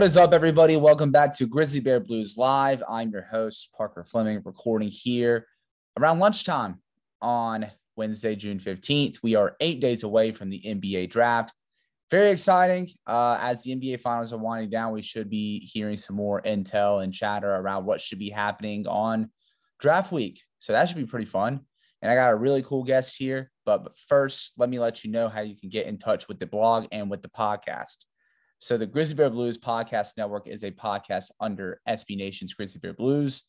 What is up, everybody? Welcome back to Grizzly Bear Blues Live. I'm your host, Parker Fleming, recording here around lunchtime on Wednesday, June 15th. We are eight days away from the NBA draft. Very exciting. Uh, as the NBA finals are winding down, we should be hearing some more intel and chatter around what should be happening on draft week. So that should be pretty fun. And I got a really cool guest here. But, but first, let me let you know how you can get in touch with the blog and with the podcast. So the Grizzly Bear Blues Podcast Network is a podcast under SB Nation's Grizzly Bear Blues.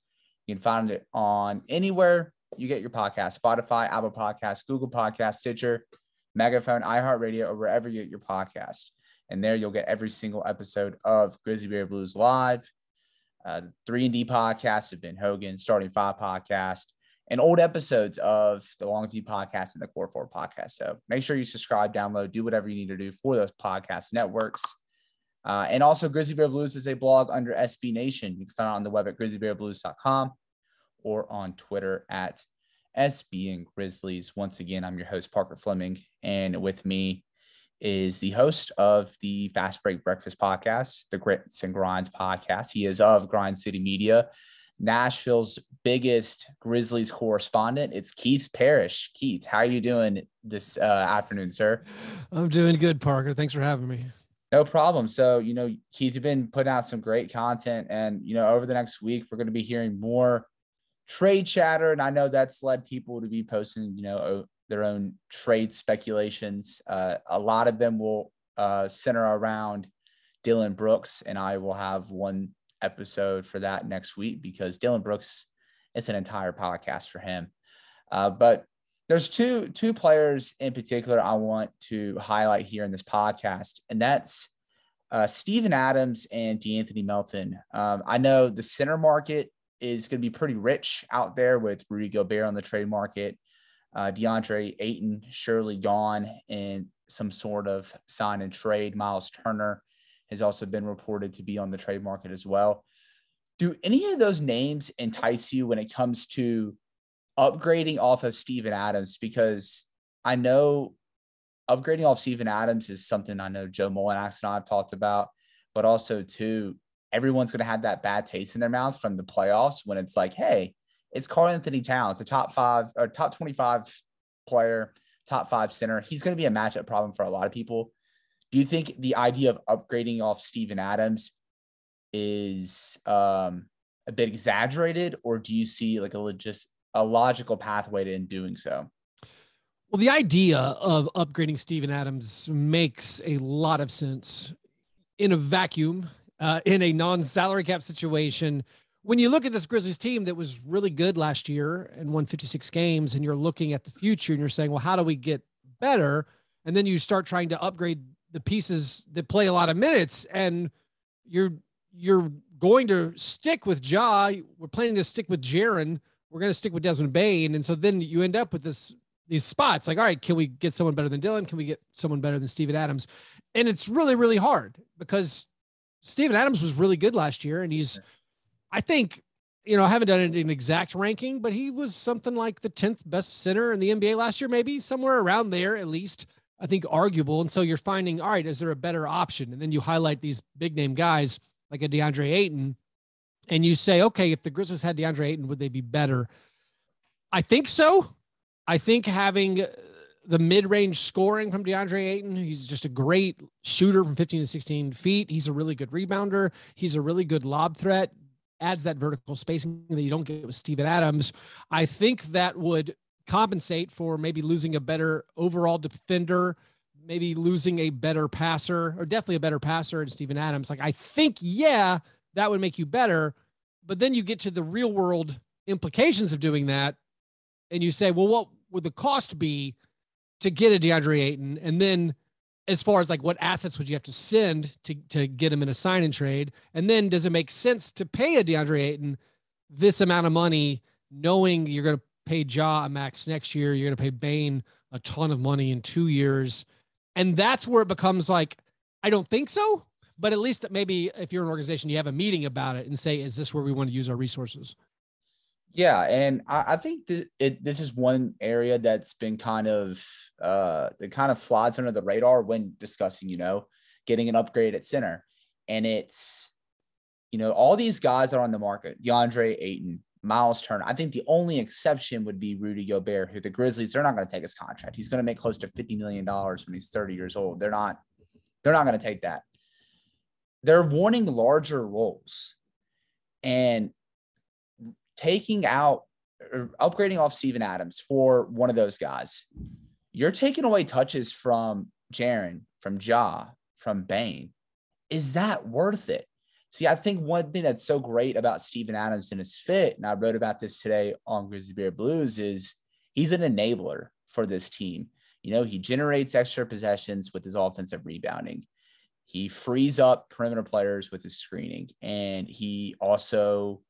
You can find it on anywhere you get your podcast, Spotify, Apple Podcasts, Google Podcast, Stitcher, Megaphone, iHeartRadio, or wherever you get your podcast. And there you'll get every single episode of Grizzly Bear Blues Live. Uh, 3 and D podcast have been Hogan, Starting Five podcast, and old episodes of the Long View podcast and the Core Four podcast. So make sure you subscribe, download, do whatever you need to do for those podcast networks. Uh, and also, Grizzly Bear Blues is a blog under SB Nation. You can find it on the web at grizzlybearblues.com or on Twitter at SB and Grizzlies. Once again, I'm your host, Parker Fleming. And with me is the host of the Fast Break Breakfast podcast, the Grits and Grinds podcast. He is of Grind City Media, Nashville's biggest Grizzlies correspondent. It's Keith Parrish. Keith, how are you doing this uh, afternoon, sir? I'm doing good, Parker. Thanks for having me. No problem. So, you know, Keith, you've been putting out some great content. And, you know, over the next week, we're going to be hearing more trade chatter. And I know that's led people to be posting, you know, their own trade speculations. Uh, a lot of them will uh, center around Dillon Brooks. And I will have one episode for that next week because Dillon Brooks, it's an entire podcast for him. Uh, but there's two two players in particular I want to highlight here in this podcast, and that's uh, Steven Adams and De'Anthony Melton. Um, I know the center market is going to be pretty rich out there with Rudy Gobert on the trade market, uh, DeAndre Ayton surely gone in some sort of sign and trade. Miles Turner has also been reported to be on the trade market as well. Do any of those names entice you when it comes to upgrading off of Steven Adams because I know upgrading off Steven Adams is something I know Joe Mullinax and I have talked about, but also too, everyone's going to have that bad taste in their mouth from the playoffs when it's like, hey, it's Karl-Anthony Towns, a top five or top 25 player, top five center. He's going to be a matchup problem for a lot of people. Do you think the idea of upgrading off Steven Adams is um, a bit exaggerated, or do you see like a legit a logical pathway to in doing so. Well, the idea of upgrading Steven Adams makes a lot of sense in a vacuum, uh, in a non-salary cap situation. When you look at this Grizzlies team that was really good last year and won 56 games, and you're looking at the future and you're saying, well, how do we get better? And then you start trying to upgrade the pieces that play a lot of minutes, and you're you're going to stick with Ja. We're planning to stick with Jaren we're going to stick with Desmond Bane. And so then you end up with this these spots like, all right, can we get someone better than Dillon? Can we get someone better than Steven Adams? And it's really, really hard because Steven Adams was really good last year. And he's, I think, you know, I haven't done an exact ranking, but he was something like the 10th best center in the NBA last year, maybe somewhere around there, at least, I think arguable. And so you're finding, all right, is there a better option? And then you highlight these big name guys like a DeAndre Ayton and you say, okay, if the Grizzlies had DeAndre Ayton, would they be better? I think so. I think having uh, the mid-range scoring from DeAndre Ayton, he's just a great shooter from 15 to 16 feet. He's a really good rebounder. He's a really good lob threat. Adds that vertical spacing that you don't get with Steven Adams. I think that would compensate for maybe losing a better overall defender, maybe losing a better passer, or definitely a better passer in Steven Adams. Like I think, yeah, that would make you better. But then you get to the real world implications of doing that. And you say, well, what would the cost be to get a DeAndre Ayton? And then as far as like what assets would you have to send to, to get him in a sign and trade? And then does it make sense to pay a DeAndre Ayton this amount of money, knowing you're going to pay Ja a max next year, you're going to pay Bane a ton of money in two years. And that's where it becomes like, I don't think so but at least maybe if you're an organization, you have a meeting about it and say, is this where we want to use our resources? Yeah, and I, I think this it, this is one area that's been kind of uh that kind of flies under the radar when discussing, you know, getting an upgrade at center. And it's, you know, all these guys are on the market DeAndre Ayton, Miles Turner. I think the only exception would be Rudy Gobert, who the Grizzlies, they're not going to take his contract. He's going to make close to $50 million when he's 30 years old. They're not, they're not going to take that. They're wanting larger roles and taking out or upgrading off Steven Adams for one of those guys. You're taking away touches from Jaren, from Ja, from Bane. Is that worth it? See, I think one thing that's so great about Steven Adams and his fit, and I wrote about this today on Grizzly Bear Blues, is he's an enabler for this team. You know, he generates extra possessions with his offensive rebounding. He frees up perimeter players with his screening, and he also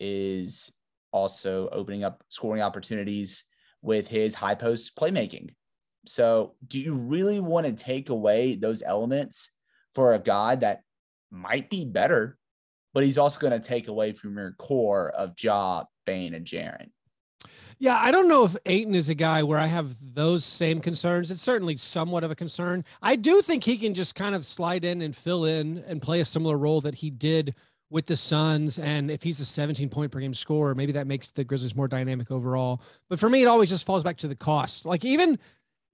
is also opening up scoring opportunities with his high post playmaking. So, do you really want to take away those elements for a guy that might be better, but he's also going to take away from your core of Ja, Bane, and Jaren. Yeah, I don't know if Ayton is a guy where I have those same concerns. It's certainly somewhat of a concern. I do think he can just kind of slide in and fill in and play a similar role that he did with the Suns. And if he's a 17 point per game scorer, maybe that makes the Grizzlies more dynamic overall. But for me, it always just falls back to the cost. Like even,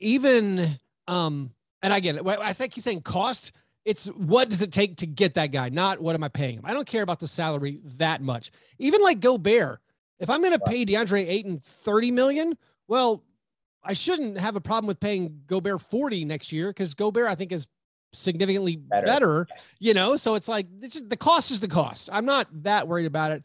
even, um, and again, I say keep saying cost it's what does it take to get that guy, not what am I paying him. I don't care about the salary that much. Even like Gobert, if I'm going to pay DeAndre Ayton 30 million, well, I shouldn't have a problem with paying Gobert 40 next year because Gobert, I think, is significantly better. better, you know? So it's like, it's just, the cost is the cost. I'm not that worried about it.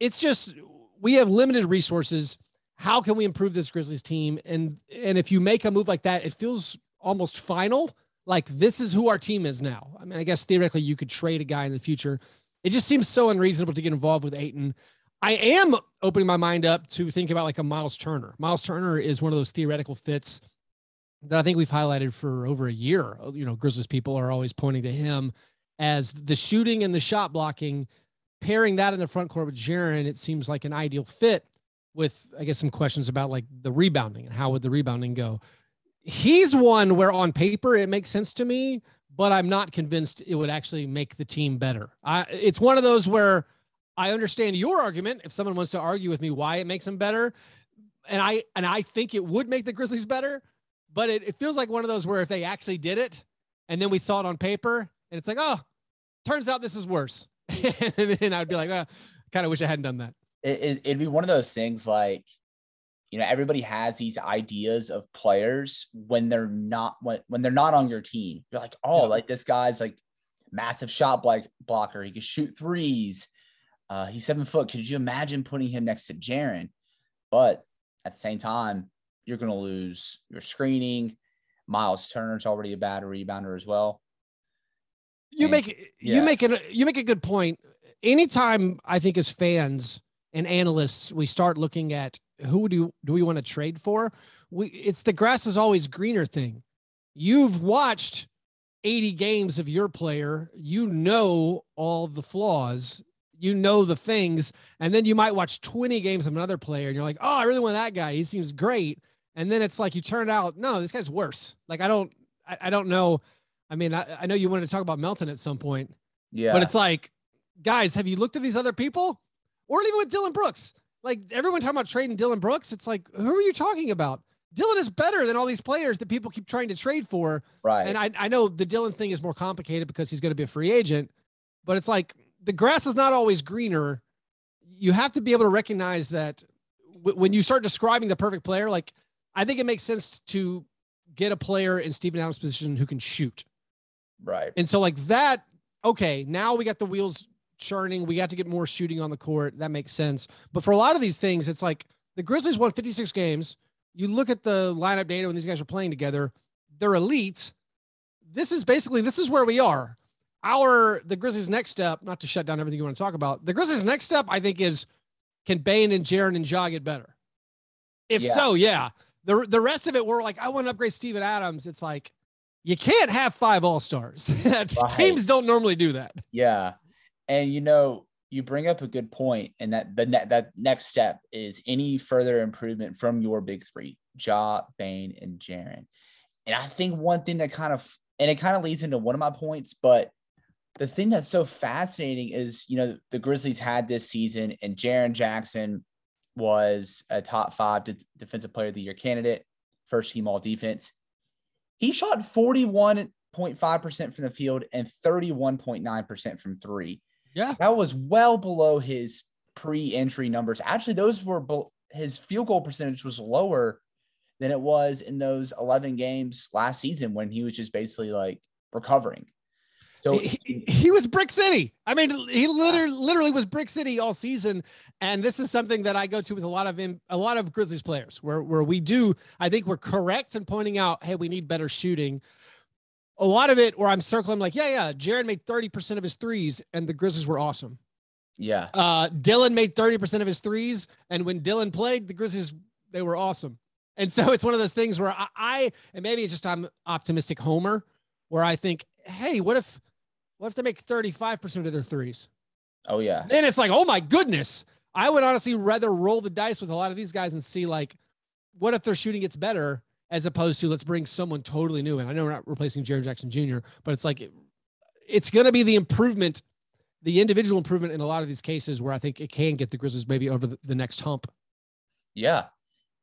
It's just, we have limited resources. How can we improve this Grizzlies team? And, and if you make a move like that, it feels almost final like this is who our team is now. I mean, I guess theoretically you could trade a guy in the future. It just seems so unreasonable to get involved with Ayton. I am opening my mind up to think about like a Miles Turner. Miles Turner is one of those theoretical fits that I think we've highlighted for over a year. You know, Grizzlies people are always pointing to him as the shooting and the shot blocking. Pairing that in the front court with Jaren, it seems like an ideal fit. With I guess some questions about like the rebounding and how would the rebounding go he's one where on paper it makes sense to me, but I'm not convinced it would actually make the team better. I, it's one of those where I understand your argument. If someone wants to argue with me why it makes them better, and I and I think it would make the Grizzlies better, but it, it feels like one of those where if they actually did it, and then we saw it on paper, and it's like, oh, turns out this is worse, and then I'd be like, oh, kind of wish I hadn't done that. It, it, it'd be one of those things like you know everybody has these ideas of players when they're not when, when they're not on your team you're like oh yeah. like this guy's like massive shot block blocker he can shoot threes uh, he's seven foot could you imagine putting him next to Jaren but at the same time you're going to lose your screening Miles Turner's already a bad rebounder as well you and, make yeah. you make an you make a good point anytime I think as fans and analysts we start looking at who do do we want to trade for? We it's the grass is always greener thing. You've watched 80 games of your player, you know all the flaws, you know the things, and then you might watch 20 games of another player and you're like, "Oh, I really want that guy. He seems great." And then it's like you turn out, "No, this guy's worse." Like I don't I, I don't know. I mean, I, I know you wanted to talk about Melton at some point. Yeah. But it's like, guys, have you looked at these other people? Or even with Dillon Brooks like everyone talking about trading Dillon Brooks. It's like, who are you talking about? Dillon is better than all these players that people keep trying to trade for. Right. And I, I know the Dillon thing is more complicated because he's going to be a free agent, but it's like the grass is not always greener. You have to be able to recognize that w- when you start describing the perfect player, like I think it makes sense to get a player in Steven Adams' position who can shoot. Right. And so like that, okay, now we got the wheels churning. We got to get more shooting on the court. That makes sense. But for a lot of these things, it's like the Grizzlies won 56 games. You look at the lineup data when these guys are playing together, they're elite. This is basically this is where we are. Our the Grizzlies' next step, not to shut down everything you want to talk about. The Grizzlies' next step, I think, is can Bane and Jaren and Ja get better? If yeah. so, yeah. The the rest of it, we're like, I want to upgrade Steven Adams. It's like you can't have five all stars. right. Teams don't normally do that. Yeah. And you know, you bring up a good point, and that the ne- that next step is any further improvement from your big three, Ja, Bane, and Jaren. And I think one thing that kind of and it kind of leads into one of my points, but the thing that's so fascinating is, you know, the Grizzlies had this season and Jaren Jackson was a top five defensive player of the year candidate, first team all defense. He shot 41.5% from the field and 31.9% from three. Yeah. That was well below his pre entry numbers. Actually, those were his field goal percentage was lower than it was in those 11 games last season when he was just basically like recovering. So he, he, was Brick City. I mean, he literally literally was Brick City all season, and this is something that I go to with a lot of a lot of Grizzlies players, where where we do. I think we're correct in pointing out, hey, we need better shooting. A lot of it, where I'm circling, like, yeah, yeah, Jaren made 30% of his threes, and the Grizzlies were awesome. Yeah. Uh, Dillon made 30% of his threes, and when Dillon played, the Grizzlies they were awesome. And so it's one of those things where I, I and maybe it's just I'm optimistic homer, where I think, hey, what if what if they make 35% of their threes? Oh, yeah. Then it's like, oh my goodness. I would honestly rather roll the dice with a lot of these guys and see, like, what if their shooting gets better as opposed to let's bring someone totally new in. I know we're not replacing Jaren Jackson Jr., but it's like, it's going to be the improvement, the individual improvement in a lot of these cases where I think it can get the Grizzlies maybe over the, the next hump. Yeah.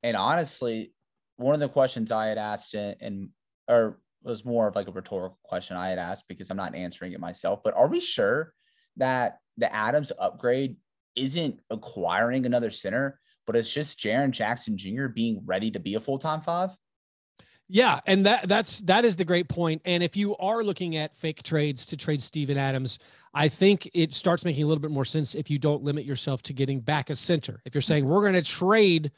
And honestly, one of the questions I had asked in, in or was more of like a rhetorical question I had asked because I'm not answering it myself. But are we sure that the Adams upgrade isn't acquiring another center, but it's just Jaren Jackson Jr. being ready to be a full time five? Yeah, and that that's that is the great point. And if you are looking at fake trades to trade Steven Adams, I think it starts making a little bit more sense if you don't limit yourself to getting back a center. If you're saying we're going to trade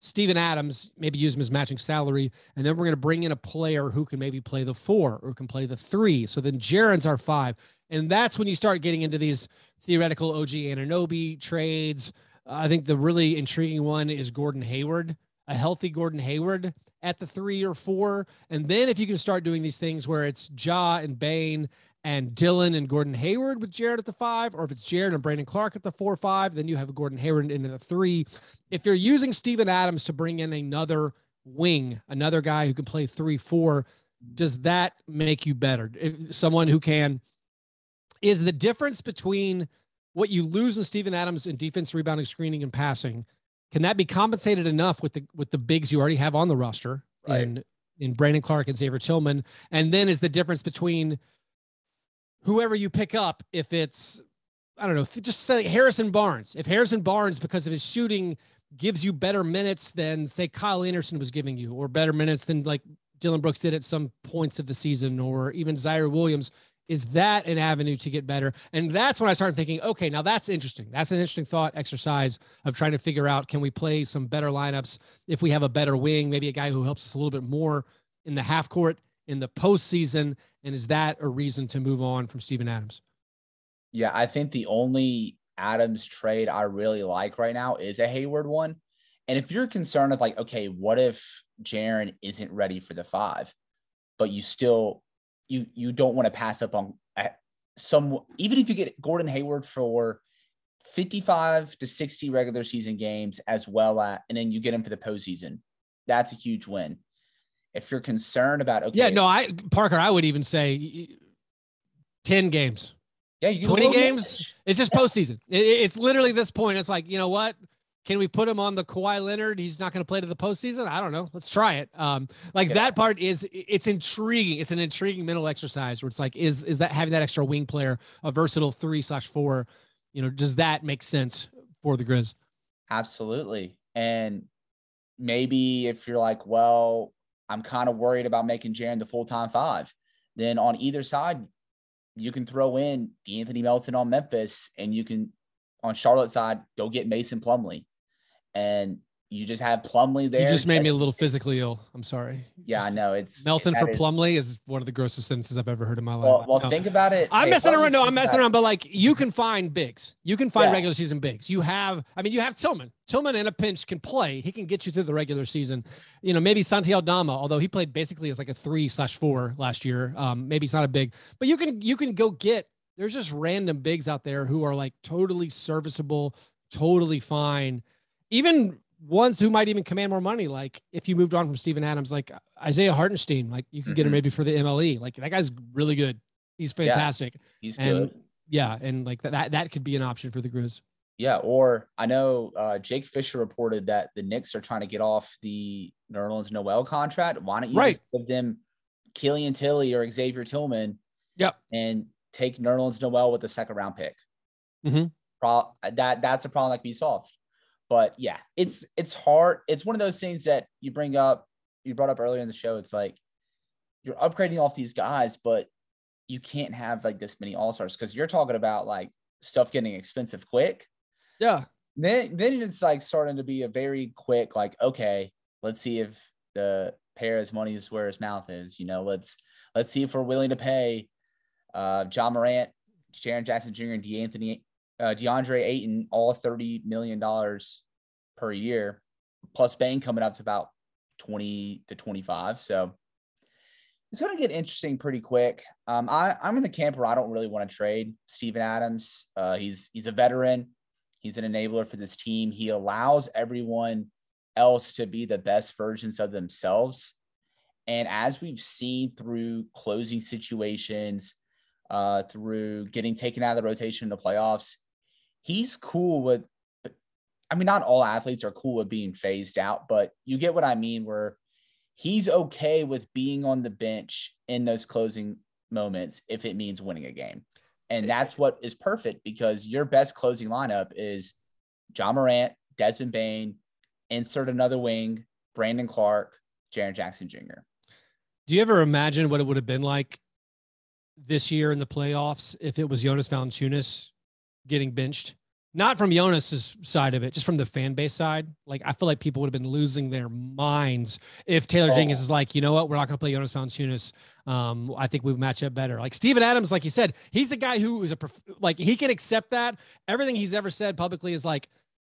Steven Adams, maybe use him as matching salary. And then we're going to bring in a player who can maybe play the four or can play the three. So then Jaren's our five. And that's when you start getting into these theoretical OG Anunoby trades. I think the really intriguing one is Gordon Hayward, a healthy Gordon Hayward at the three or four. And then if you can start doing these things where it's Ja and Bane and Dillon and Gordon Hayward with Jaren at the five, or if it's Jaren and Brandon Clarke at the four five, then you have Gordon Hayward in the three. If you're using Steven Adams to bring in another wing, another guy who can play three four, does that make you better? If someone who can is the difference between what you lose in Steven Adams in defense, rebounding, screening, and passing. Can that be compensated enough with the with the bigs you already have on the roster right. in in Brandon Clarke and Xavier Tillman? And then is the difference between whoever you pick up, if it's, I don't know, just say Harrison Barnes. If Harrison Barnes, because of his shooting, gives you better minutes than, say, Kyle Anderson was giving you, or better minutes than like Dillon Brooks did at some points of the season, or even Ziaire Williams, is that an avenue to get better? And that's when I started thinking, okay, now that's interesting. That's an interesting thought exercise of trying to figure out can we play some better lineups if we have a better wing, maybe a guy who helps us a little bit more in the half court in the postseason? And is that a reason to move on from Steven Adams? Yeah, I think the only Adams trade I really like right now is a Hayward one. And if you're concerned of like, okay, what if Jaren isn't ready for the five, but you still you you don't want to pass up on uh, some even if you get Gordon Hayward for 55 to 60 regular season games as well at and then you get him for the postseason, that's a huge win if you're concerned about okay, yeah, no, I Parker, I would even say ten games. Yeah, twenty games. It's just postseason. It, it's literally this point. It's like you know what? Can we put him on the Kawhi Leonard? He's not going to play to the postseason. I don't know. Let's try it. Um, like yeah. that part is it's intriguing. It's an intriguing mental exercise where it's like, is is that having that extra wing player, a versatile three slash four, you know, does that make sense for the Grizz? Absolutely. And maybe if you're like, well, I'm kind of worried about making Jaren the full time five. Then on either side, you can throw in Anthony Melton on Memphis, and you can on Charlotte side go get Mason Plumlee. and you just have Plumlee there. You just made me a little physically ill. I'm sorry. Yeah, I know. It's Melton for is, Plumlee is one of the grossest sentences I've ever heard in my life. Well, well no. think about it. I'm hey, messing around. No, I'm messing around. But like, you can find bigs. You can find yeah. regular season bigs. You have. I mean, you have Tillman. Tillman in a pinch can play. He can get you through the regular season. You know, maybe Santi Aldama, although he played basically as like a three slash four last year. Um, maybe it's not a big, but you can you can go get. There's just random bigs out there who are like totally serviceable, totally fine. Even ones who might even command more money. Like if you moved on from Steven Adams, like Isaiah Hartenstein, like you could get him mm-hmm. maybe for the MLE. Like that guy's really good. He's fantastic. Yeah, he's and, good. Yeah, and like that that could be an option for the Grizz. Yeah, or I know uh, Jake Fisher reported that the Knicks are trying to get off the Nerlens Noel contract. Why don't you right. give them Killian Tillie or Xavier Tillman? Yep. And take Nerlens Noel with the second round pick. Mm-hmm. Pro- that that's a problem that can be solved. But yeah, it's it's hard. It's one of those things that you bring up. You brought up earlier in the show. It's like you're upgrading off these guys, but you can't have like this many all stars because you're talking about like stuff getting expensive quick. Yeah. Then then it's like starting to be a very quick like okay, let's see if the Pera's money is where his mouth is. You know, let's let's see if we're willing to pay uh Ja Morant, Jaren Jackson Jr. and DeAnthony uh, DeAndre Ayton all thirty million dollars per year, plus Bane coming up to about twenty to twenty five. So it's going to get interesting pretty quick. Um, I, I'm in the camp where I don't really want to trade Steven Adams. Uh, he's he's a veteran. He's an enabler for this team. He allows everyone else to be the best versions of themselves. And as we've seen through closing situations, uh, through getting taken out of the rotation in the playoffs, he's cool with. I mean, not all athletes are cool with being phased out, but you get what I mean. Where he's okay with being on the bench in those closing moments if it means winning a game. And that's what is perfect because your best closing lineup is John Morant, Desmond Bane, insert another wing, Brandon Clarke, Jaren Jackson Jr. Do you ever imagine what it would have been like this year in the playoffs if it was Jonas Valanciunas getting benched? Not from Jonas's side of it, just from the fan base side. Like I feel like people would have been losing their minds if Taylor oh. Jenkins is like, you know what, we're not going to play Jonas Valanciunas. Um, I think we match up better. Like Steven Adams, like you said, he's the guy who is a like he can accept that. Everything he's ever said publicly is like,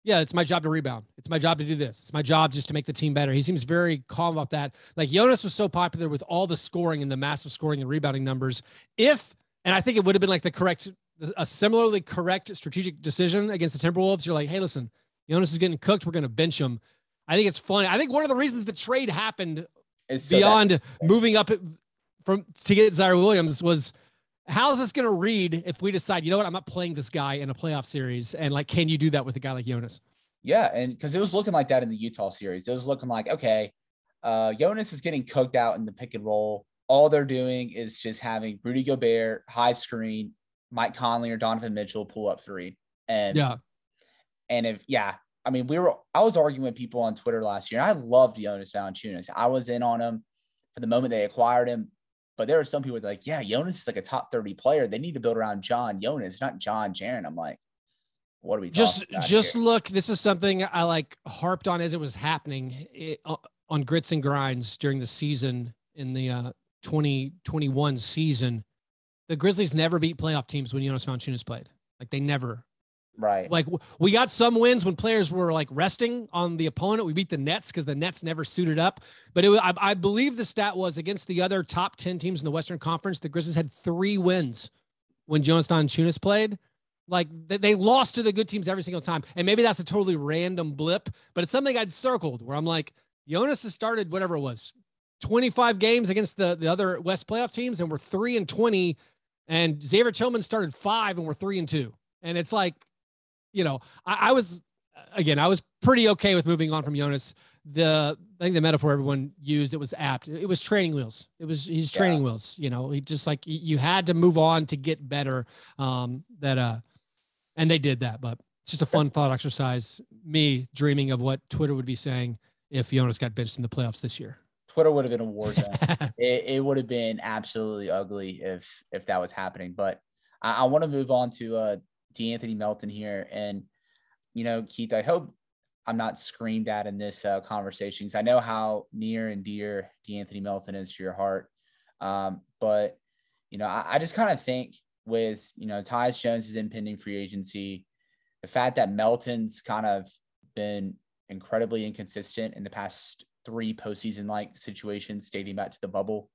yeah, it's my job to rebound. It's my job to do this. It's my job just to make the team better. He seems very calm about that. Like Jonas was so popular with all the scoring and the massive scoring and rebounding numbers. If and I think it would have been like the correct a similarly correct strategic decision against the Timberwolves, you're like, hey, listen, Jonas is getting cooked. We're going to bench him. I think it's funny. I think one of the reasons the trade happened so beyond that- moving up from to get Ziaire Williams was how's this going to read if we decide, you know what, I'm not playing this guy in a playoff series, and like, can you do that with a guy like Jonas? Yeah, and because it was looking like that in the Utah series, it was looking like okay, uh, Jonas is getting cooked out in the pick and roll. All they're doing is just having Rudy Gobert high screen Mike Conley or Donovan Mitchell pull up three. And yeah. And if yeah, I mean, we were I was arguing with people on Twitter last year, and I loved Jonas Valanciunas. I was in on him for the moment they acquired him. But there are some people that like, yeah, Jonas is like a top 30 player. They need to build around John Jonas, not John Jaren. I'm like, what are we just just here? look? This is something I like harped on as it was happening it, uh, on grits and grinds during the season in the uh, 2021 season the Grizzlies never beat playoff teams when Jonas Valanciunas played. Like they never. Right. Like we got some wins when players were like resting on the opponent. We beat the Nets because the Nets never suited up. But it, I, I believe the stat was against the other top 10 teams in the Western Conference, the Grizzlies had three wins when Jonas Valanciunas played. Like they lost to the good teams every single time. And maybe that's a totally random blip, but it's something I'd circled where I'm like, Jonas has started whatever it was, 25 games against the, the other West playoff teams, and we're three and 20 and Xavier Tillman started five and we're three and two. And it's like, you know, I, I, was again, I was pretty okay with moving on from Jonas. The I think the metaphor everyone used it was apt. It was training wheels. It was he's training yeah. wheels. You know, he just like you had to move on to get better. Um, that uh, and they did that. But it's just a fun thought exercise. Me dreaming of what Twitter would be saying if Jonas got benched in the playoffs this year. Twitter would have been a war zone. it, it would have been absolutely ugly if if that was happening. But I, I want to move on to uh De'Anthony Melton here, and you know, Keith, I hope I'm not screamed at in this uh, conversation because I know how near and dear De'Anthony Melton is to your heart. Um, but you know, I, I just kind of think with you know Tyus Jones' impending free agency, the fact that Melton's kind of been incredibly inconsistent in the past three postseason like situations dating back to the bubble,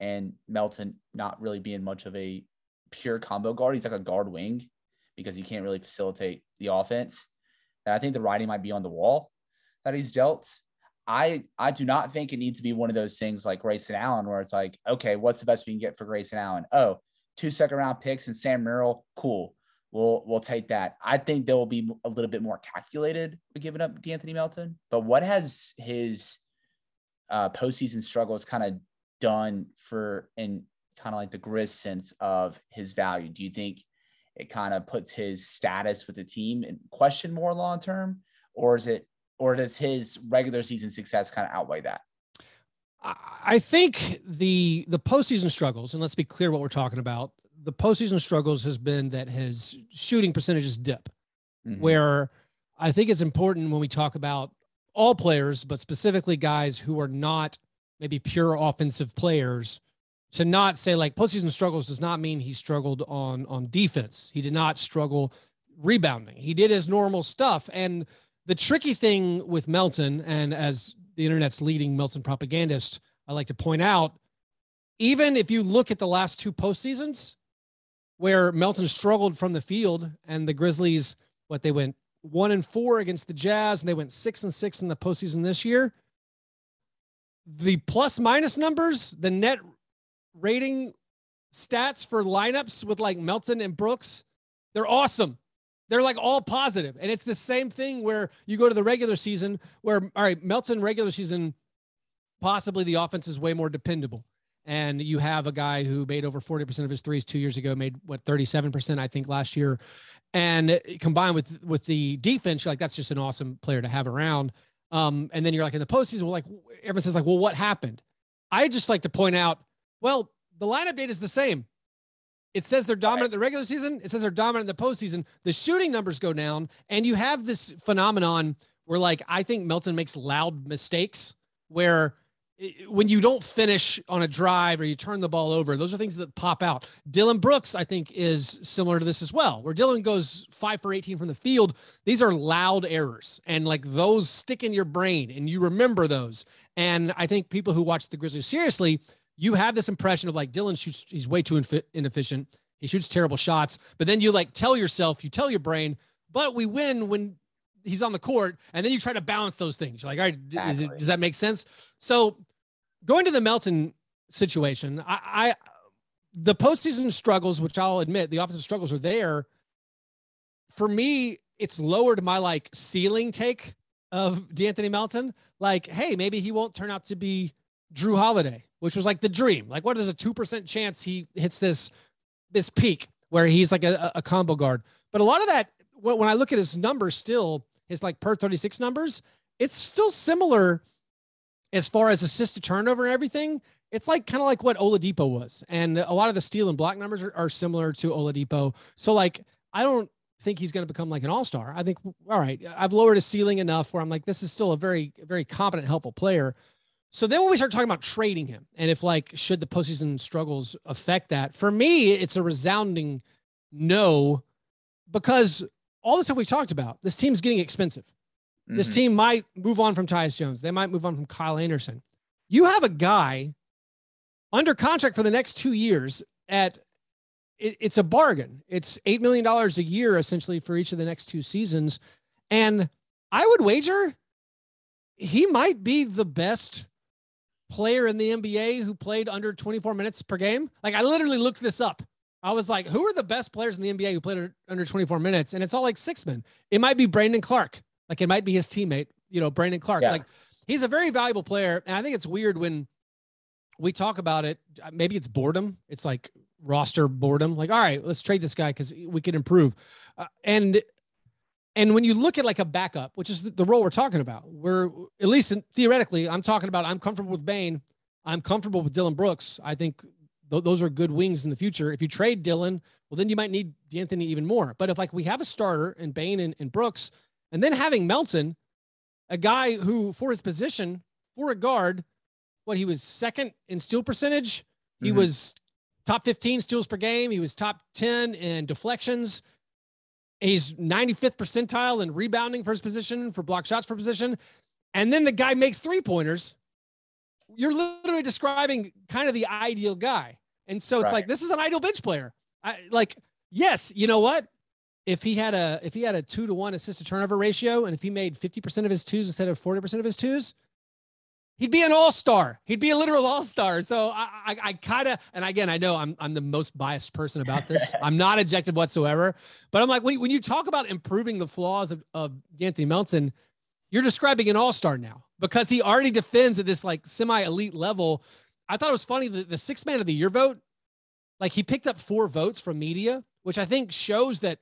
and Melton not really being much of a pure combo guard. He's like a guard wing because he can't really facilitate the offense. And I think the writing might be on the wall that he's dealt. I I do not think it needs to be one of those things like Grayson Allen where it's like, okay, what's the best we can get for Grayson Allen? Oh, two second round picks and Sam Merrill, cool. We'll we'll take that. I think they will be a little bit more calculated with giving up De'Anthony Melton. But what has his uh, postseason struggles kind of done for in kind of like the Grizz sense of his value? Do you think it kind of puts his status with the team in question more long term, or is it, or does his regular season success kind of outweigh that? I think the the postseason struggles, and let's be clear what we're talking about. The postseason struggles has been that his shooting percentages dip, mm-hmm. where I think it's important when we talk about all players, but specifically guys who are not maybe pure offensive players, to not say like postseason struggles does not mean he struggled on on defense. He did not struggle rebounding. He did his normal stuff. And the tricky thing with Melton, and as the internet's leading Melton propagandist, I like to point out, even if you look at the last two postseasons where Melton struggled from the field and the Grizzlies, what they went one and four against the Jazz, and they went six and six in the postseason this year. The plus minus numbers, the net rating stats for lineups with like Melton and Brooks, they're awesome. They're like all positive. And it's the same thing where you go to the regular season where, all right, Melton regular season, possibly the offense is way more dependable. And you have a guy who made over 40% of his threes two years ago, made what 37%, I think, last year. And combined with with the defense, you're like that's just an awesome player to have around. Um, and then you're like in the postseason, well, like everyone says, like, well, what happened? I just like to point out, well, the lineup date is the same. It says they're dominant in the regular season. It says they're dominant in the postseason. The shooting numbers go down, and you have this phenomenon where, like, I think Melton makes loud mistakes where when you don't finish on a drive or you turn the ball over, those are things that pop out. Dillon Brooks, I think, is similar to this as well, where Dillon goes five for 18 from the field. These are loud errors, and like those stick in your brain, and you remember those. And I think people who watch the Grizzlies seriously you have this impression of like Dillon shoots, he's way too inefficient. He shoots terrible shots. But then you like tell yourself, you tell your brain, but we win when he's on the court. And then you try to balance those things. You're like, all right, exactly. it, does that make sense? So going to the Melton situation, I, I the postseason struggles, which I'll admit, the offensive struggles are there. For me, it's lowered my like ceiling take of De'Anthony Melton. Like, hey, maybe he won't turn out to be Jrue Holiday which was like the dream. Like, what is a two percent chance he hits this this peak where he's like a, a combo guard? But a lot of that, when I look at his numbers, still his like per thirty six numbers, it's still similar as far as assist to turnover and everything. It's like kind of like what Oladipo was, and a lot of the steal and block numbers are, are similar to Oladipo. So like, I don't think he's going to become like an all star. I think, all right, I've lowered his ceiling enough where I'm like, this is still a very, very competent, helpful player. So then when we start talking about trading him, and if like should the postseason struggles affect that, for me, it's a resounding no, because all the stuff we talked about, this team's getting expensive. Mm-hmm. This team might move on from Tyus Jones. They might move on from Kyle Anderson. You have a guy under contract for the next two years at it, it's a bargain. It's eight million dollars a year essentially for each of the next two seasons, and I would wager he might be the best player in the NBA who played under 24 minutes per game? Like I literally looked this up. I was like, who are the best players in the NBA who played under 24 minutes? And it's all like six men. It might be Brandon Clarke. Like it might be his teammate, you know, Brandon Clarke. Yeah. Like he's a very valuable player. And I think it's weird when we talk about it. Maybe it's boredom. It's like roster boredom. Like, all right, let's trade this guy because we can improve. Uh, and and when you look at like a backup, which is the role we're talking about, we're at least in, theoretically, I'm talking about I'm comfortable with Bane. I'm comfortable with Dillon Brooks. I think th- those are good wings in the future. If you trade Dillon, well, then you might need De'Anthony even more. But if like we have a starter in Bane and, and Brooks, and then having Melton, a guy who for his position, for a guard, what he was second in steal percentage, he mm-hmm. was top 15 steals per game, he was top 10 in deflections. He's 95th percentile in rebounding for his position, for block shots for position. And then the guy makes three pointers. You're literally describing kind of the ideal guy. And so it's right. like, this is an ideal bench player. I, like, yes, you know what? If he had a if he had a two to one assist to turnover ratio, and if he made 50% of his twos instead of 40% of his twos, he'd be an all-star. He'd be a literal all-star. So I, I, I kind of, and again, I know I'm, I'm the most biased person about this. I'm not objective whatsoever, but I'm like, when, when you talk about improving the flaws of, of Anthony Melton, you're describing an all-star now because he already defends at this like semi-elite level. I thought it was funny that the six man of the year vote, like he picked up four votes from media, which I think shows that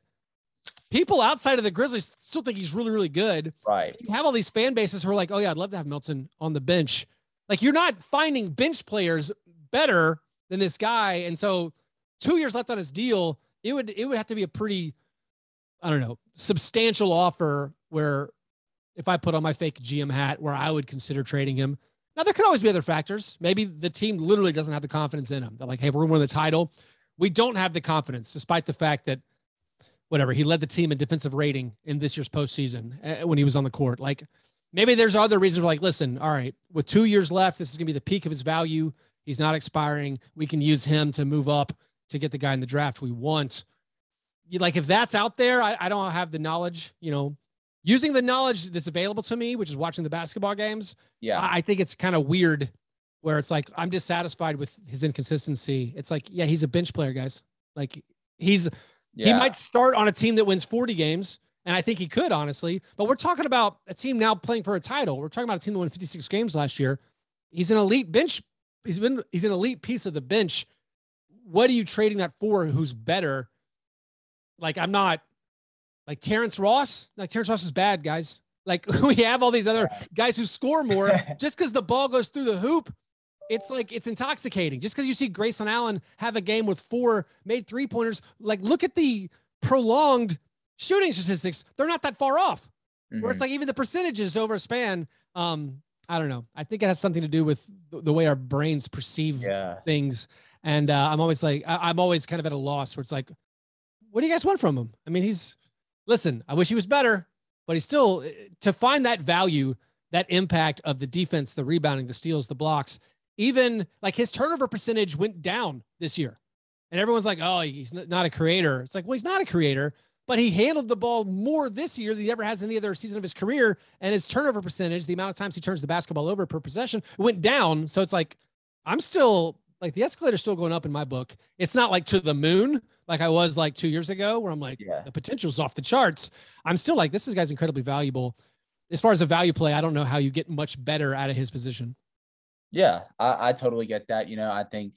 people outside of the Grizzlies still think he's really, really good. Right. You have all these fan bases who are like, oh, yeah, I'd love to have Melton on the bench. Like, you're not finding bench players better than this guy. And so, two years left on his deal, it would it would have to be a pretty, I don't know, substantial offer where if I put on my fake GM hat, where I would consider trading him. Now, there could always be other factors. Maybe the team literally doesn't have the confidence in him. They're like, hey, we're going to win the title. We don't have the confidence, despite the fact that whatever he led the team in defensive rating in this year's postseason uh, when he was on the court. Like maybe there's other reasons. Like, listen, all right, with two years left, this is gonna be the peak of his value. He's not expiring. We can use him to move up to get the guy in the draft we want. Like if that's out there, I, I don't have the knowledge. You know, using the knowledge that's available to me, which is watching the basketball games. Yeah, I, I think it's kind of weird where it's like I'm dissatisfied with his inconsistency. It's like, yeah, he's a bench player, guys. Like he's yeah. He might start on a team that wins 40 games, and I think he could, honestly. But we're talking about a team now playing for a title. We're talking about a team that won 56 games last year. He's an elite bench. He's been he's an elite piece of the bench. What are you trading that for? Who's better? Like I'm not like Terrence Ross. Like Terrence Ross is bad, guys. Like we have all these other guys who score more. Just because the ball goes through the hoop it's like it's intoxicating. Just because you see Grayson Allen have a game with four made three pointers, like look at the prolonged shooting statistics. They're not that far off. Mm-hmm. Where it's mm-hmm. like even the percentages over a span. Um, I don't know. I think it has something to do with the way our brains perceive yeah. things. And uh, I'm always like, I- I'm always kind of at a loss where it's like, what do you guys want from him? I mean, he's listen. I wish he was better, but he's still eh, to find that value, that impact of the defense, the rebounding, the steals, the blocks even like his turnover percentage went down this year. And everyone's like, oh, he's not a creator. It's like, well, he's not a creator, but he handled the ball more this year than he ever has any other season of his career. And his turnover percentage, the amount of times he turns the basketball over per possession, went down. So it's like, I'm still like the escalator's still going up in my book. It's not like to the moon like I was like two years ago, where I'm like, yeah. the potential's off the charts. I'm still like, this is guy's incredibly valuable. As far as a value play, I don't know how you get much better out of his position. Yeah, I, I totally get that. You know, I think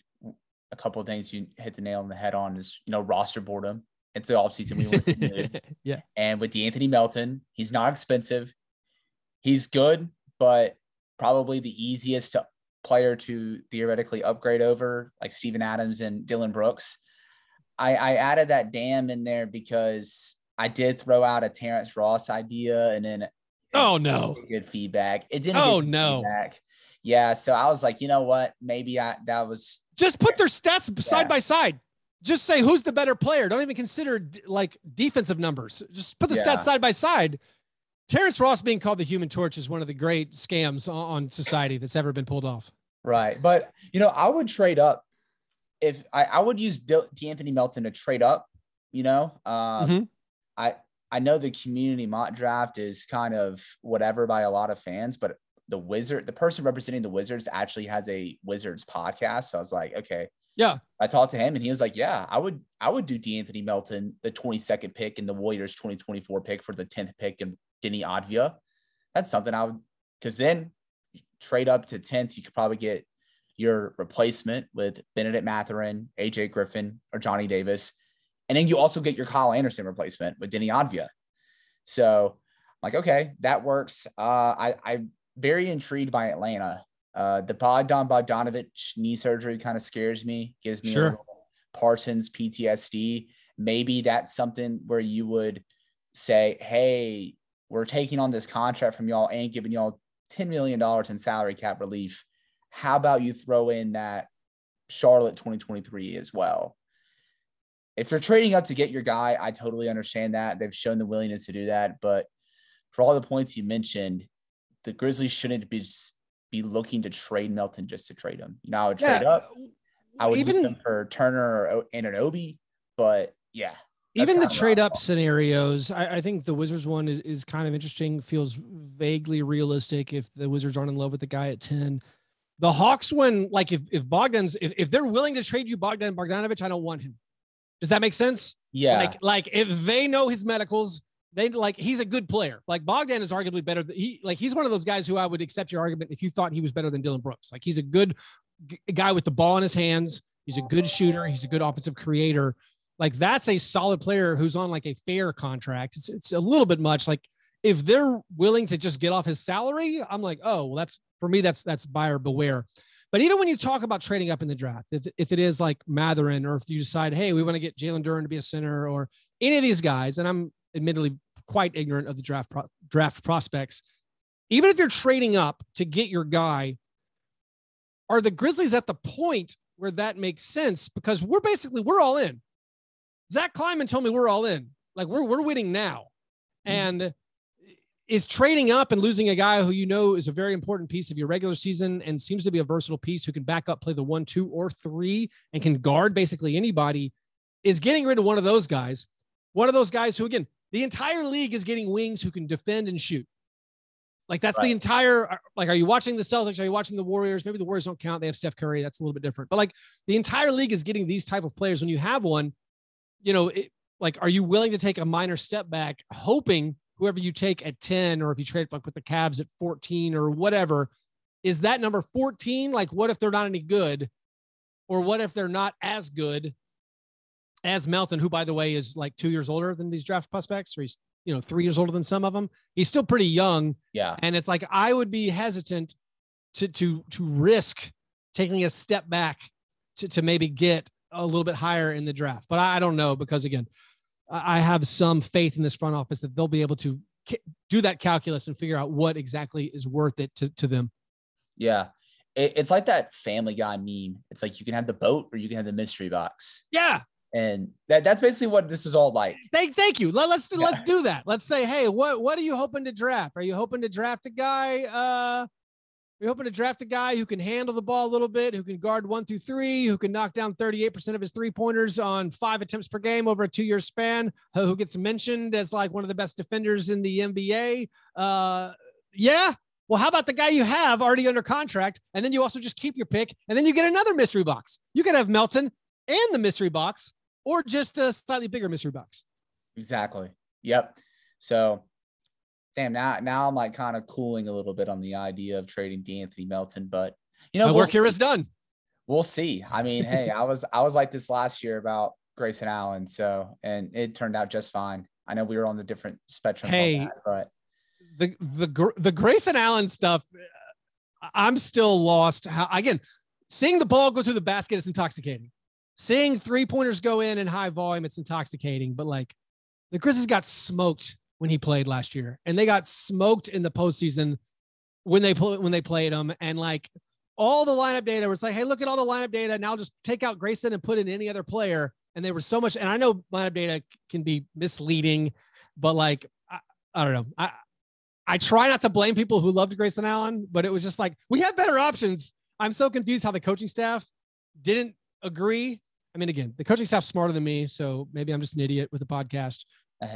a couple of things you hit the nail on the head on is, you know, roster boredom. It's the offseason. We went yeah. And with De'Anthony Melton, he's not expensive. He's good, but probably the easiest player to theoretically upgrade over, like Steven Adams and Dillon Brooks. I, I added that damn in there because I did throw out a Terrence Ross idea and then oh no good feedback. It didn't oh no feedback yeah. So I was like, you know what? Maybe I that was just put their stats yeah. side by side. Just say who's the better player. Don't even consider like defensive numbers. Just put the yeah. stats side by side. Terrence Ross being called the Human Torch is one of the great scams on society that's ever been pulled off. Right, but you know, I would trade up if I, I would use De'Anthony Melton to trade up. You know, um, mm-hmm. I I know the community mock draft is kind of whatever by a lot of fans, but the wizard, the person representing the Wizards actually has a Wizards podcast. So I was like, okay. Yeah. I talked to him and he was like, yeah, I would, I would do De'Anthony Melton, the 22nd pick and the Warriors 2024 pick for the 10th pick and Deni Avdija. That's something I would, because then trade up to 10th, you could probably get your replacement with Bennedict Mathurin, AJ Griffin, or Johnny Davis. And then you also get your Kyle Anderson replacement with Deni Avdija. So I'm like, okay, that works. Uh, I, I very intrigued by Atlanta. Uh, the Bogdan Bogdanovich knee surgery kind of scares me, gives me sure. Parsons PTSD. Maybe that's something where you would say, hey, we're taking on this contract from y'all and giving y'all $10 million in salary cap relief. How about you throw in that Charlotte 2023 as well? If you're trading up to get your guy, I totally understand that. They've shown the willingness to do that. But for all the points you mentioned, the Grizzlies shouldn't be be looking to trade Melton just to trade him. Now I would trade yeah. up. I would even them for Turner or Anunoby, but yeah. even the trade up scenarios, I, I, think the Wizards one is, is kind of interesting. Feels vaguely realistic if the Wizards aren't in love with the guy at 10. The Hawks one, like if, if Bogdan's, if, if they're willing to trade you Bogdan Bogdanovich, I don't want him. Does that make sense? Yeah. Like, like if they know his medicals, they like he's a good player. Like Bogdan is arguably better. Than, he like he's one of those guys who I would accept your argument if you thought he was better than Dillon Brooks. Like he's a good g- guy with the ball in his hands. He's a good shooter. He's a good offensive creator. Like that's a solid player who's on like a fair contract. It's, it's a little bit much. Like if they're willing to just get off his salary, I'm like, oh, well, that's for me. That's that's buyer beware. But even when you talk about trading up in the draft, if, if it is like Mathurin, or if you decide, hey, we want to get Jalen Duren to be a center, or any of these guys, and I'm admittedly quite ignorant of the draft pro- draft prospects. Even if you're trading up to get your guy, are the Grizzlies at the point where that makes sense? Because we're basically we're all in. Zach Kleiman told me we're all in. Like we're we're winning now, mm-hmm. and is trading up and losing a guy who you know is a very important piece of your regular season and seems to be a versatile piece who can back up, play the one, two, or three, and can guard basically anybody. Is getting rid of one of those guys, one of those guys who again the entire league is getting wings who can defend and shoot. Like that's right. the entire uh, like are you watching the Celtics? Are you watching the Warriors? Maybe the Warriors don't count. They have Steph Curry. That's a little bit different. But like the entire league is getting these type of players. When you have one, you know, it, like are you willing to take a minor step back, hoping whoever you take at 10 or if you trade like with the Cavs at 14 or whatever, is that number 14? Like what if they're not any good? Or what if they're not as good as Melton, who by the way is like two years older than these draft prospects, or he's you know three years older than some of them. He's still pretty young. Yeah, and it's like I would be hesitant to to to risk taking a step back to to maybe get a little bit higher in the draft. But I, I don't know because again, I have some faith in this front office that they'll be able to do that calculus and figure out what exactly is worth it to to them. Yeah, it's like that Family Guy meme. It's like you can have the boat or you can have the mystery box. Yeah, and that, that's basically what this is all like. Thank, thank you. Let, us yeah. let's do that. Let's say, hey, what what are you hoping to draft? Are you hoping to draft a guy? Uh, you're hoping to draft a guy who can handle the ball a little bit, who can guard one through three, who can knock down 38% of his three pointers on five attempts per game over a two year span, who gets mentioned as like one of the best defenders in the NBA. Uh, yeah. Well, how about the guy you have already under contract? And then you also just keep your pick, and then you get another mystery box. You can have Melton and the mystery box or just a slightly bigger mystery box. Exactly. Yep. So, damn, now now I'm like kind of cooling a little bit on the idea of trading De'Anthony Melton, but you know, my work here is done. We'll see. I mean, hey, I was I was like this last year about Grayson Allen, so and it turned out just fine. I know we were on the different spectrum. Hey, that, but the the the Grayson Allen stuff, I'm still lost. How again, seeing the ball go through the basket is intoxicating seeing three pointers go in in high volume, it's intoxicating. But like the Chris has got smoked when he played last year, and they got smoked in the postseason when they when they played him, and like all the lineup data was like, hey, look at all the lineup data. Now just take out Grayson and put in any other player. And they were so much, and I know lineup data can be misleading, but like I, I don't know. I I try not to blame people who loved Grayson Allen, but it was just like we have better options. I'm so confused how the coaching staff didn't agree. I mean, again, the coaching staff's smarter than me, so maybe I'm just an idiot with a podcast.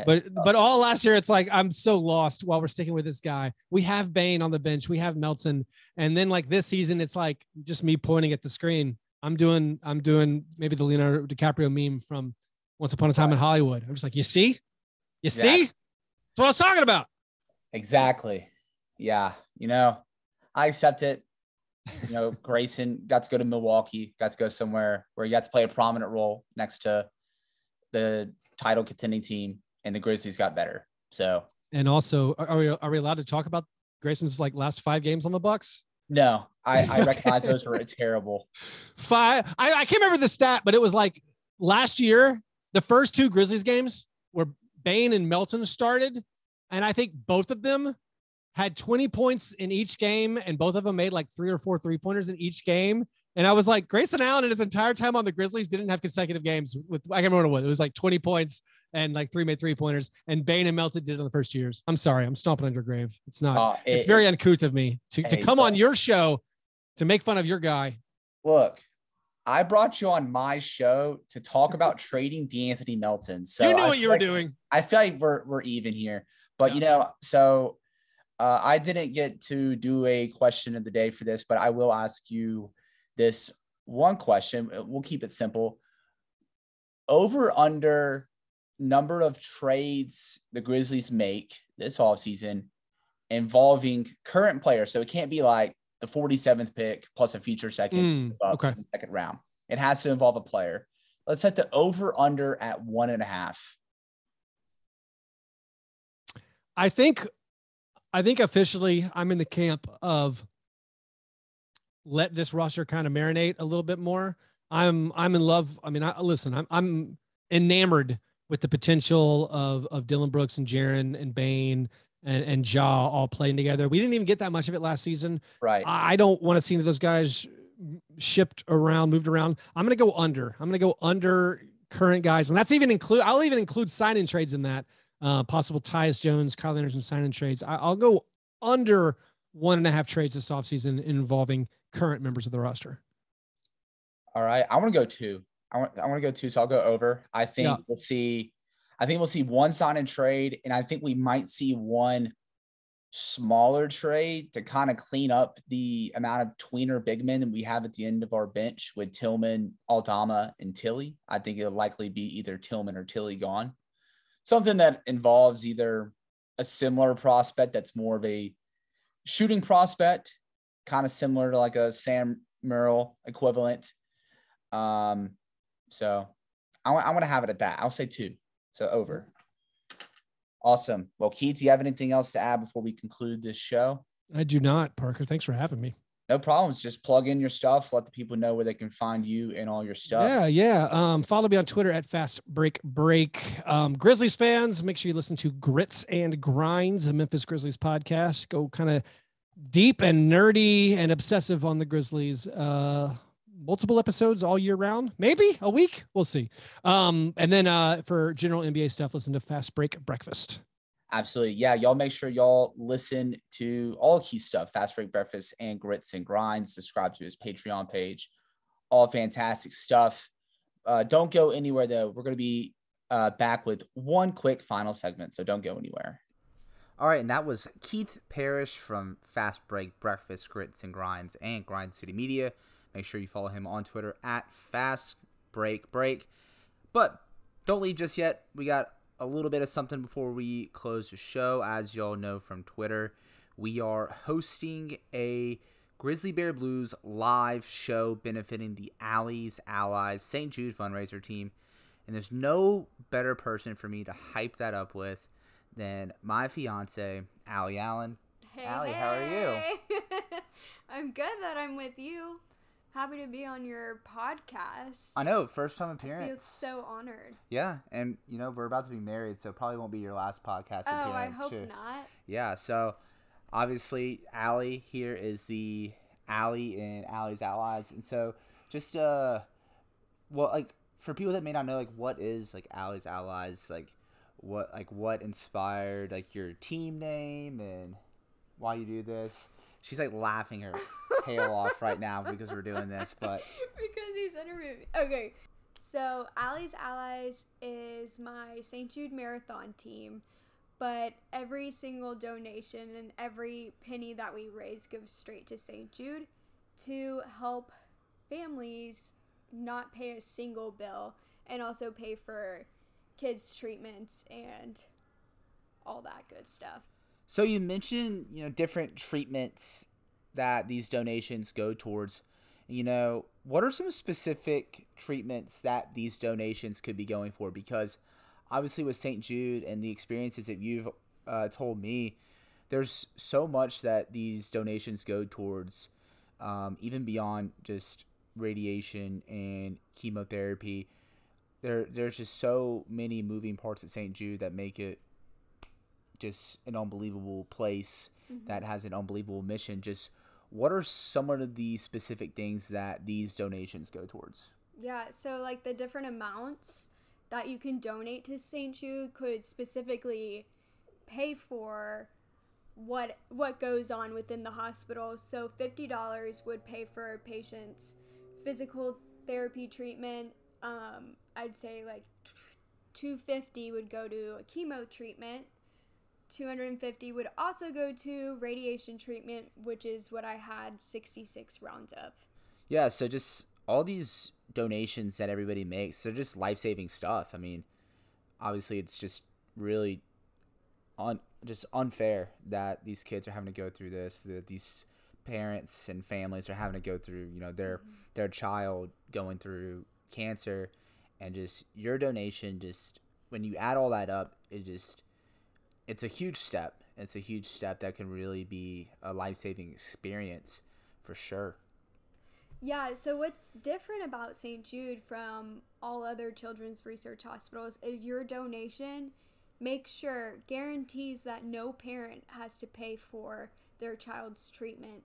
But but all last year, it's like I'm so lost while we're sticking with this guy. We have Bane on the bench, we have Melton, and then like this season, it's like just me pointing at the screen. I'm doing I'm doing maybe the Leonardo DiCaprio meme from Once Upon a Time in Hollywood. I'm just like, you see, you see, that's what I was talking about. Exactly. Yeah. You know, I accept it you know, Grayson got to go to Milwaukee, got to go somewhere where he got to play a prominent role next to the title contending team, and the Grizzlies got better. So, and also, are we are we allowed to talk about Grayson's like last five games on the Bucks? No, I, I recognize those were terrible. Five. I, I can't remember the stat, but it was like last year, the first two Grizzlies games where Bane and Melton started, and I think both of them had 20 points in each game, and both of them made like three or four three pointers in each game. And I was like, Grayson Allen in his entire time on the Grizzlies didn't have consecutive games with, I can't remember what it was. like 20 points and like three made three pointers. And Bane and Melton did it in the first years. I'm sorry. I'm stomping under grave. It's not, uh, it, it's very uncouth of me to, to come on your show to make fun of your guy. Look, I brought you on my show to talk about trading De'Anthony Melton. So you knew I what you were like- doing. I feel like we're we're even here. But Yeah. you know, so uh, I didn't get to do a question of the day for this, but I will ask you this one question. We'll keep it simple. Over under number of trades the Grizzlies make this offseason involving current players. So it can't be like the 47th pick plus a future second Mm, okay. second round. It has to involve a player. Let's set the over under at one and a half. I think I think officially I'm in the camp of let this roster kind of marinate a little bit more. I'm I'm in love. I mean, I listen, I'm I'm enamored with the potential of of Dillon Brooks and Jaren and Bane and and Ja all playing together. We didn't even get that much of it last season. Right. I I don't want to see any of those guys shipped around, moved around. I'm going to go under. I'm going to go under current guys, and that's even include. I'll even include sign in trades in that. Uh, possible Tyus Jones, Kyle Anderson sign in trades. I, I'll go under one and a half trades this offseason involving current members of the roster. All right. I want to go two. I want I want to go two. So I'll go over. I think Yeah. we'll see. I think we'll see one sign and trade, and I think we might see one smaller trade to kind of clean up the amount of tweener big men that we have at the end of our bench with Tillman, Aldama, and Tillie. I think it'll likely be either Tillman or Tillie gone. Something that involves either a similar prospect that's more of a shooting prospect, kind of similar to like a Sam Merrill equivalent. Um, so I want I want to have it at that. I'll say two. So over. Awesome. Well, Keith, do you have anything else to add before we conclude this show? I do not, Parker. Thanks for having me. No problems. Just plug in your stuff. Let the people know where they can find you and all your stuff. Yeah, yeah. Um, follow me on Twitter at Fast Break Break. Um, Grizzlies fans, make sure you listen to Grits and Grinds, a Memphis Grizzlies podcast. Go kind of deep and nerdy and obsessive on the Grizzlies. Uh, multiple episodes all year round, maybe a week. We'll see. Um, and then uh, for general NBA stuff, listen to Fast Break Breakfast. Absolutely. Yeah. Y'all make sure y'all listen to all key stuff, Fast Break Breakfast and Grits and Grinds. Subscribe to his Patreon page. All fantastic stuff. Uh, don't go anywhere though. We're going to be uh, back with one quick final segment. So don't go anywhere. All right, and that was Keith Parrish from Fast Break Breakfast Grits and Grinds and Grind City Media. Make sure you follow him on Twitter at Fast Break Break. But don't leave just yet. We got a little bit of something before we close the show. As y'all know from Twitter, we are hosting a Grizzly Bear Blues live show benefiting the Allies Allies St. Jude fundraiser team. And there's no better person for me to hype that up with than my fiance, Allie Allen. Hey, Allie, how are you? you? I'm good that I'm with you. Happy to be on your podcast. I know, first time I feel appearance. so honored. Yeah, and you know we're about to be married, so probably won't be your last podcast Oh, I appearance hope too. not. Yeah, so obviously Allie here is the Allie and Allie's allies, and so just uh, well, like for people that may not know, like what is like Allie's allies, like what like what inspired like your team name and why you do this. She's like laughing her tail off right now because we're doing this, but because he's in a movie. Okay. So Allie's Allies is my St. Jude Marathon team, but every single donation and every penny that we raise goes straight to St. Jude to help families not pay a single bill and also pay for kids' treatments and all that good stuff. So you mentioned, you know, different treatments that these donations go towards. You know, what are some specific treatments that these donations could be going for? Because obviously, with St. Jude and the experiences that you've uh, told me, there's so much that these donations go towards, um, even beyond just radiation and chemotherapy. There, there's just so many moving parts at St. Jude that make it just an unbelievable place that has an unbelievable mission. Just what are some of the specific things that these donations go towards? Yeah, so like the different amounts that you can donate to St. Jude could specifically pay for what what goes on within the hospital. So $50 would pay for a patient's physical therapy treatment, um, I'd say like 250 would go to a chemo treatment. 250 would also go to radiation treatment, which is what I had 66 rounds of. Yeah, so just all these donations that everybody makes, they're just life saving stuff. I mean, obviously, it's just really un- just unfair that these kids are having to go through this, that these parents and families are having to go through, you know, their mm-hmm. their child going through cancer and just your donation just when you add all that up, it just it's a huge step. It's a huge step that can really be a life-saving experience for sure. Yeah, so what's different about St. Jude from all other children's research hospitals is your donation makes sure guarantees that no parent has to pay for their child's treatment,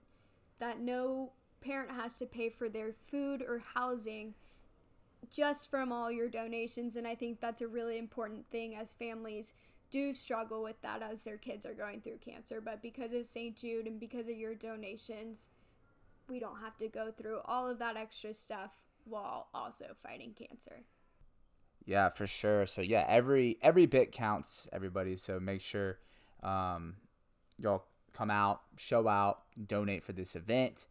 that no parent has to pay for their food or housing just from all your donations and I think that's a really important thing as families do struggle with that as their kids are going through cancer, but because of St. Jude and because of your donations, we don't have to go through all of that extra stuff while also fighting cancer. Yeah, for sure. So yeah, every every bit counts, everybody. So make sure um, y'all come out, show out, donate for this event,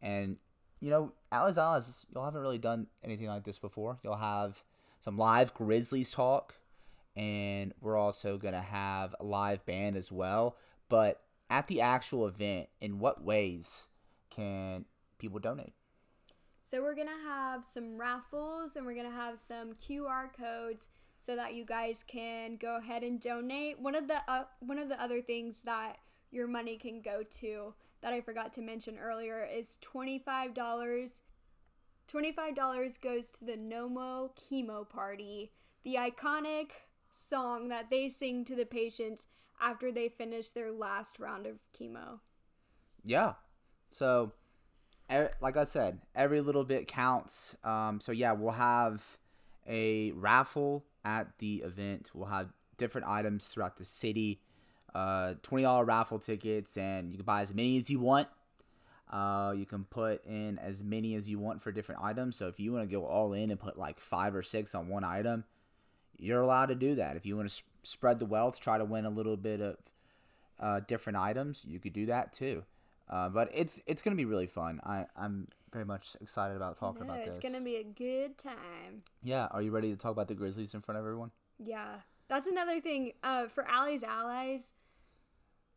and you know, Ali's Oz, y'all haven't really done anything like this before. You'll have some live Grizzlies talk, and we're also gonna have a live band as well. But at the actual event, in what ways can people donate? So we're going to have some raffles and we're going to have some QR codes so that you guys can go ahead and donate. One of the uh, one of the other things that your money can go to that I forgot to mention earlier is $25. $25 goes to the No Mo Chemo Party, the iconic song that they sing to the patients after they finish their last round of chemo. Yeah. So like I said, every little bit counts. Um, so yeah, we'll have a raffle at the event. We'll have different items throughout the city. Uh, twenty dollar raffle tickets, and you can buy as many as you want. Uh, you can put in as many as you want for different items. So if you want to go all in and put like five or six on one item, you're allowed to do that. If you want to sp- spread the wealth, try to win a little bit of uh, different items, you could do that too. Uh, but it's it's gonna be really fun. I I'm very much excited about talking about it's this. It's gonna be a good time. Yeah. Are you ready to talk about the Grizzlies in front of everyone? Yeah, that's another thing. Uh, for Allie's allies,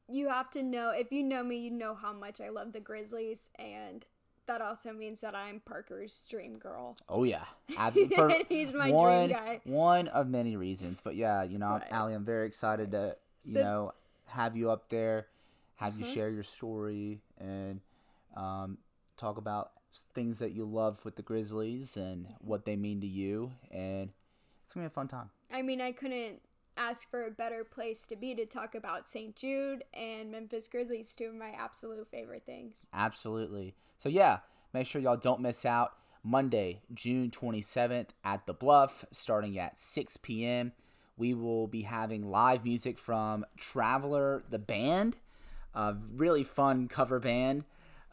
you have to know. If you know me, you know how much I love the Grizzlies, and that also means that I'm Parker's dream girl. Oh yeah, he's my one, dream guy. One of many reasons, but yeah, you know, right. Allie, I'm very excited to you so, know have you up there have you mm-hmm. share your story and um, talk about things that you love with the Grizzlies and what they mean to you. And it's going to be a fun time. I mean, I couldn't ask for a better place to be to talk about St. Jude and Memphis Grizzlies, two of my absolute favorite things. Absolutely. So, yeah, make sure y'all don't miss out. Monday, June 27th at the Bluff, starting at 6 p.m. We will be having live music from Traveler the Band a really fun cover band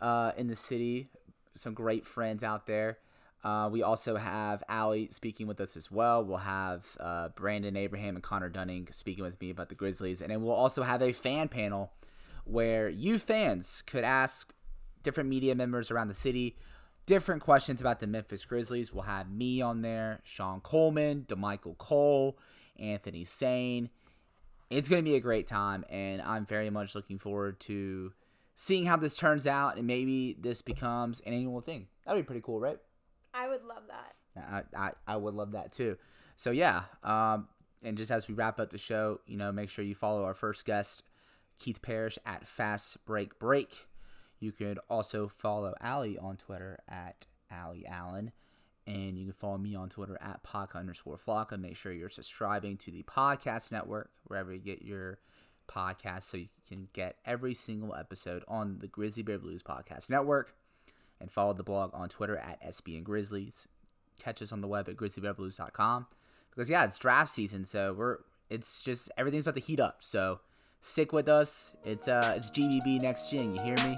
uh, in the city. Some great friends out there. Uh, we also have Allie speaking with us as well. We'll have uh, Brandon Abraham and Connor Dunning speaking with me about the Grizzlies. And then we'll also have a fan panel where you fans could ask different media members around the city different questions about the Memphis Grizzlies. We'll have me on there, Sean Coleman, Damichael Cole, Anthony Sane, it's going to be a great time, and I'm very much looking forward to seeing how this turns out, and maybe this becomes an annual thing. That'd be pretty cool, right? I would love that. I, I, I would love that too. So yeah, um, and just as we wrap up the show, you know, make sure you follow our first guest, Keith Parrish at Fast Break Break. You could also follow Allie on Twitter at Allie Allen. And you can follow me on Twitter at Paca underscore Flocka. Make sure you're subscribing to the podcast network, wherever you get your podcast, so you can get every single episode on the Grizzly Bear Blues Podcast Network. And follow the blog on Twitter at SB and Grizzlies. Catch us on the web at grizzlybearblues.com. Because yeah, it's draft season, so we're it's just everything's about to heat up. So stick with us. It's uh it's GBB next gen, you hear me?